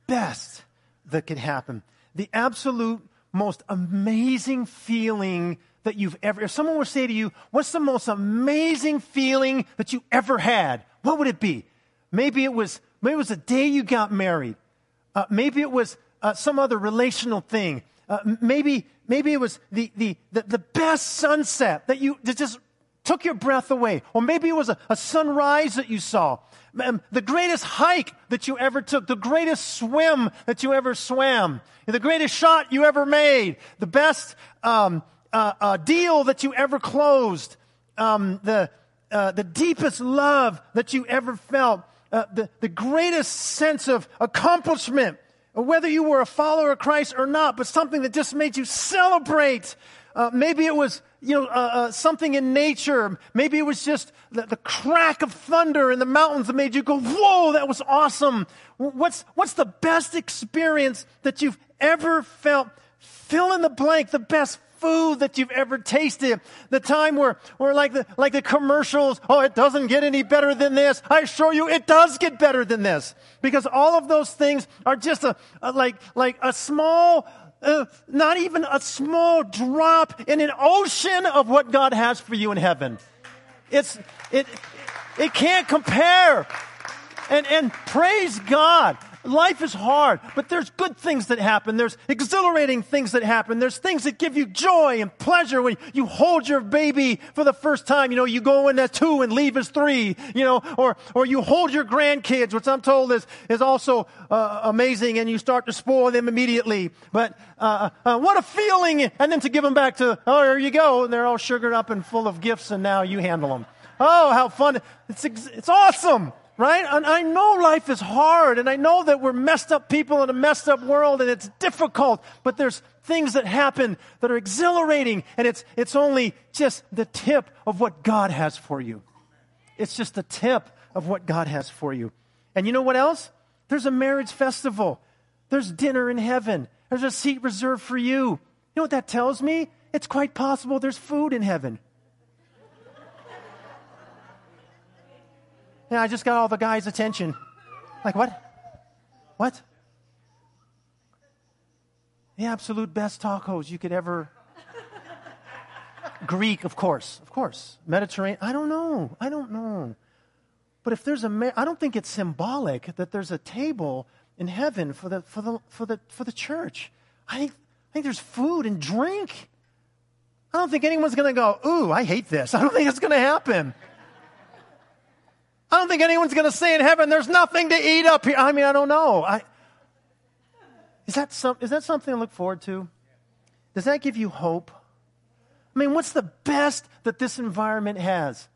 best that could happen. The absolute most amazing feeling that you've ever, if someone were to say to you, what's the most amazing feeling that you ever had? What would it be? Maybe it was, maybe it was the day you got married. Uh, maybe it was uh, some other relational thing. Uh, maybe, maybe it was the, the, the, the, best sunset that you that just took your breath away. Or maybe it was a, a sunrise that you saw. Um, the greatest hike that you ever took, the greatest swim that you ever swam, the greatest shot you ever made, the best um, uh, uh, deal that you ever closed, um, the, uh, the deepest love that you ever felt uh, the, the greatest sense of accomplishment, whether you were a follower of Christ or not, but something that just made you celebrate. Uh, maybe it was you know, uh, uh, something in nature. Maybe it was just the, the, crack of thunder in the mountains that made you go, whoa, that was awesome. What's, what's the best experience that you've ever felt? Fill in the blank, the best food that you've ever tasted. The time where, where like the, like the commercials, oh, it doesn't get any better than this. I assure you, it does get better than this. Because all of those things are just a, a like, like a small, uh, not even a small drop in an ocean of what God has for you in heaven. It's, it, it can't compare. And, and praise God. Life is hard, but there's good things that happen. There's exhilarating things that happen. There's things that give you joy and pleasure when you hold your baby for the first time. You know, you go in as two and leave as three, you know, or, or you hold your grandkids, which I'm told is, is also uh, amazing, and you start to spoil them immediately. But uh, uh, what a feeling! And then to give them back to, oh, there you go. And they're all sugared up and full of gifts, and now you handle them. Oh, how fun. It's, it's awesome right? And I know life is hard, and I know that we're messed up people in a messed up world, and it's difficult, but there's things that happen that are exhilarating, and it's, it's only just the tip of what God has for you. It's just the tip of what God has for you. And you know what else? There's a marriage festival. There's dinner in heaven. There's a seat reserved for you. You know what that tells me? It's quite possible there's food in heaven. Yeah, I just got all the guys' attention. Like, what? What? The absolute best tacos you could ever. Greek, of course, of course. Mediterranean, I don't know. I don't know. But if there's a, I don't think it's symbolic that there's a table in heaven for the, for the, for the, for the church. I think, I think there's food and drink. I don't think anyone's going to go, ooh, I hate this. I don't think it's going to happen. I don't think anyone's going to say in heaven, there's nothing to eat up here. I mean, I don't know. I, is, that some, is that something to look forward to? Does that give you hope? I mean, what's the best that this environment has?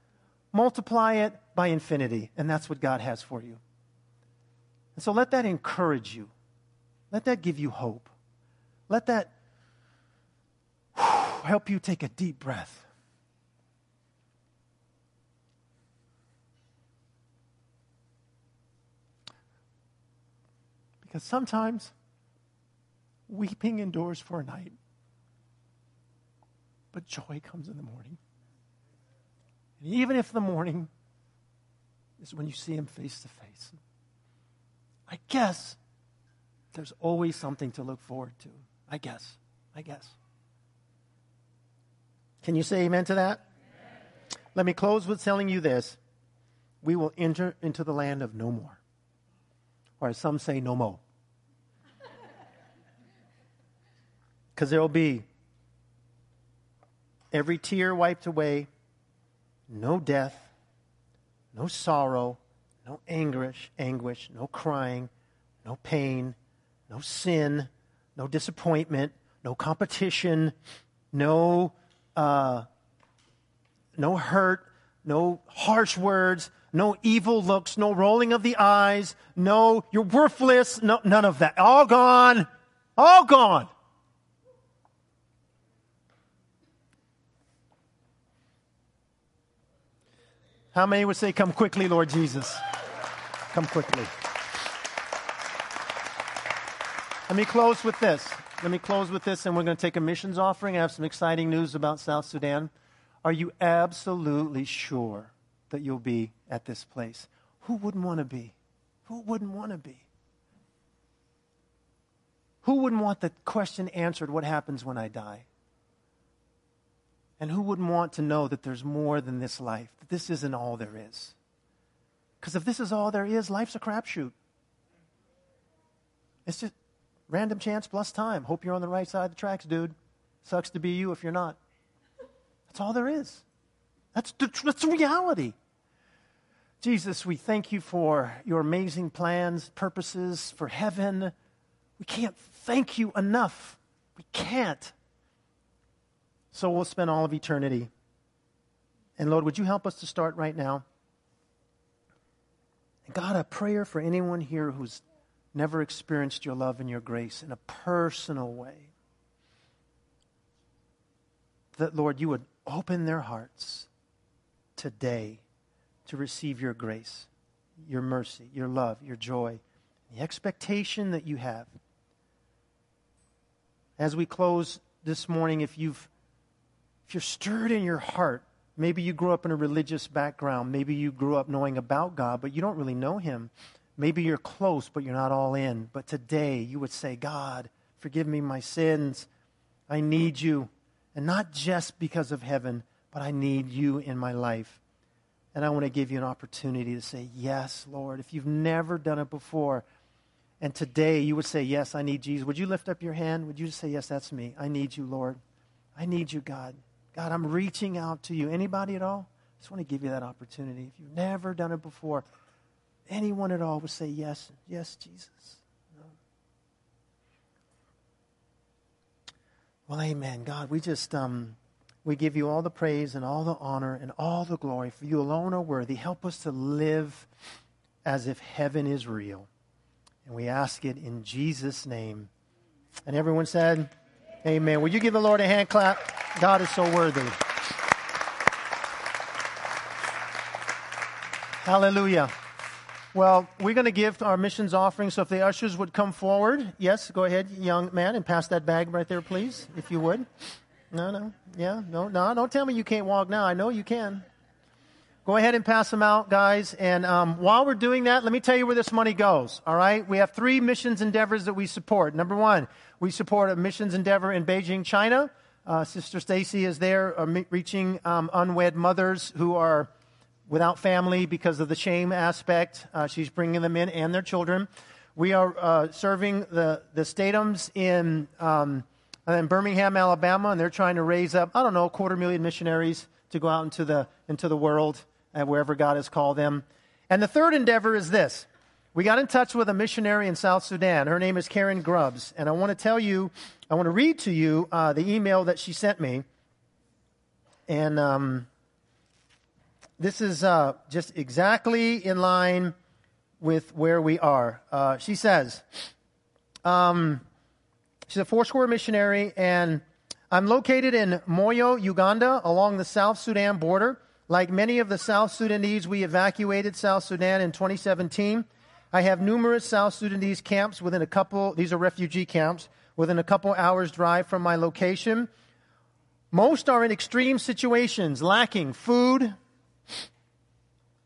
Multiply it by infinity, and that's what God has for you. And so let that encourage you. Let that give you hope. Let that help you take a deep breath. Because sometimes weeping endures for a night, but joy comes in the morning. And even if the morning is when you see him face to face, I guess there's always something to look forward to. I guess. I guess. Can you say amen to that? Let me close with telling you this. We will enter into the land of no more. Or some say, no more. Because there will be every tear wiped away, no death, no sorrow, no anguish, anguish, no crying, no pain, no sin, no disappointment, no competition, no uh, no hurt, no harsh words, no evil looks, no rolling of the eyes, no you're worthless, no none of that. All gone. All gone. How many would say, Come quickly, Lord Jesus? Come quickly. Let me close with this. Let me close with this, and we're going to take a missions offering. I have some exciting news about South Sudan. Are you absolutely sure that you'll be at this place? Who wouldn't want to be? Who wouldn't want to be? Who wouldn't want the question answered what happens when I die? And who wouldn't want to know that there's more than this life, that this isn't all there is? Because if this is all there is, life's a crapshoot. It's just random chance plus time. Hope you're on the right side of the tracks, dude. Sucks to be you if you're not. That's all there is. That's the, that's the reality. Jesus, we thank you for your amazing plans, purposes for heaven. We can't thank you enough. We can't. So we'll spend all of eternity. And Lord, would you help us to start right now? And God, a prayer for anyone here who's never experienced your love and your grace in a personal way. That, Lord, you would open their hearts today to receive your grace, your mercy, your love, your joy, the expectation that you have. As we close this morning, if you've if you're stirred in your heart, maybe you grew up in a religious background, maybe you grew up knowing about God, but you don't really know him. Maybe you're close, but you're not all in. But today you would say, God, forgive me my sins. I need you. And not just because of heaven, but I need you in my life. And I want to give you an opportunity to say, Yes, Lord. If you've never done it before, and today you would say, Yes, I need Jesus, would you lift up your hand? Would you just say, Yes, that's me. I need you, Lord. I need you, God. God, I'm reaching out to you. Anybody at all? I just want to give you that opportunity. If you've never done it before, anyone at all would say, Yes, yes, Jesus. Well, amen. God, we just um, we give you all the praise and all the honor and all the glory. For you alone are worthy. Help us to live as if heaven is real. And we ask it in Jesus' name. And everyone said, Amen. Will you give the Lord a hand clap? God is so worthy. Hallelujah. Well, we're going to give our missions offering. So if the ushers would come forward. Yes, go ahead, young man, and pass that bag right there, please, if you would. No, no. Yeah, no, no. Don't tell me you can't walk now. I know you can. Go ahead and pass them out, guys. And um, while we're doing that, let me tell you where this money goes. All right? We have three missions endeavors that we support. Number one, we support a missions endeavor in Beijing, China. Uh, Sister Stacy is there uh, reaching um, unwed mothers who are without family because of the shame aspect. Uh, she's bringing them in and their children. We are uh, serving the, the Statums in, um, in Birmingham, Alabama, and they're trying to raise up, I don't know, a quarter million missionaries to go out into the, into the world and wherever God has called them. And the third endeavor is this. We got in touch with a missionary in South Sudan. Her name is Karen Grubbs. And I want to tell you, I want to read to you uh, the email that she sent me. And um, this is uh, just exactly in line with where we are. Uh, she says, um, she's a Foursquare missionary, and I'm located in Moyo, Uganda, along the South Sudan border. Like many of the South Sudanese, we evacuated South Sudan in 2017. I have numerous South Sudanese camps within a couple, these are refugee camps, within a couple hours' drive from my location. Most are in extreme situations, lacking food,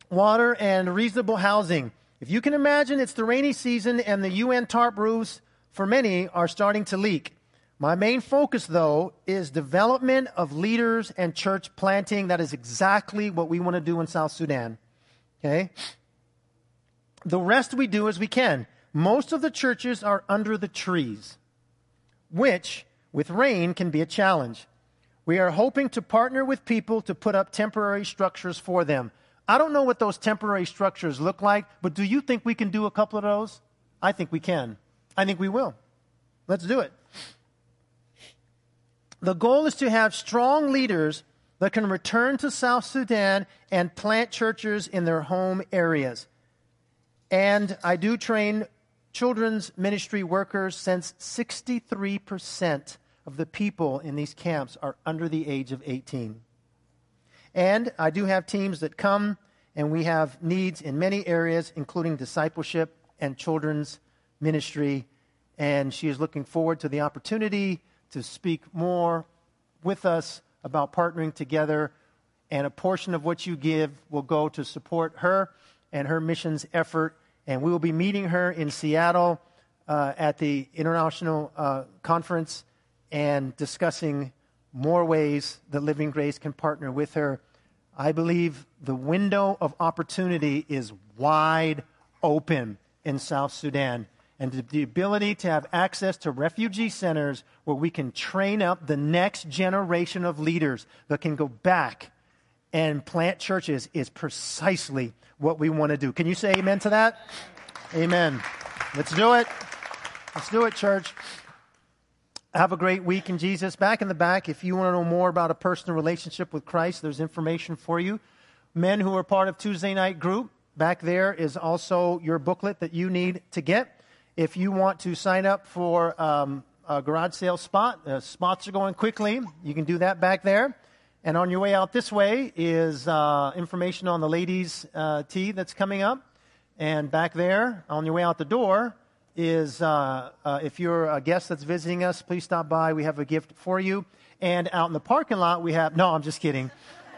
water, and reasonable housing. If you can imagine, it's the rainy season and the UN tarp roofs for many are starting to leak. My main focus, though, is development of leaders and church planting. That is exactly what we want to do in South Sudan. Okay? The rest we do as we can. Most of the churches are under the trees, which, with rain, can be a challenge. We are hoping to partner with people to put up temporary structures for them. I don't know what those temporary structures look like, but do you think we can do a couple of those? I think we can. I think we will. Let's do it. The goal is to have strong leaders that can return to South Sudan and plant churches in their home areas. And I do train children's ministry workers since 63% of the people in these camps are under the age of 18. And I do have teams that come, and we have needs in many areas, including discipleship and children's ministry. And she is looking forward to the opportunity to speak more with us about partnering together. And a portion of what you give will go to support her and her missions effort. And we will be meeting her in Seattle uh, at the International uh, Conference and discussing more ways that Living Grace can partner with her. I believe the window of opportunity is wide open in South Sudan. And the ability to have access to refugee centers where we can train up the next generation of leaders that can go back and plant churches is precisely what we want to do. Can you say amen to that? Amen. Let's do it. Let's do it, church. Have a great week in Jesus. Back in the back, if you want to know more about a personal relationship with Christ, there's information for you. Men who are part of Tuesday night group, back there is also your booklet that you need to get. If you want to sign up for um, a garage sale spot, uh, spots are going quickly. You can do that back there. And on your way out this way is uh, information on the ladies' uh, tea that's coming up. And back there, on your way out the door, is uh, uh, if you're a guest that's visiting us, please stop by. We have a gift for you. And out in the parking lot, we have, no, I'm just kidding.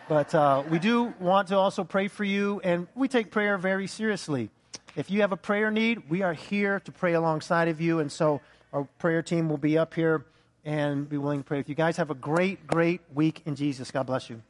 But uh, we do want to also pray for you, and we take prayer very seriously. If you have a prayer need, we are here to pray alongside of you. And so our prayer team will be up here and be willing to pray with you. Guys, have a great, great week in Jesus. God bless you.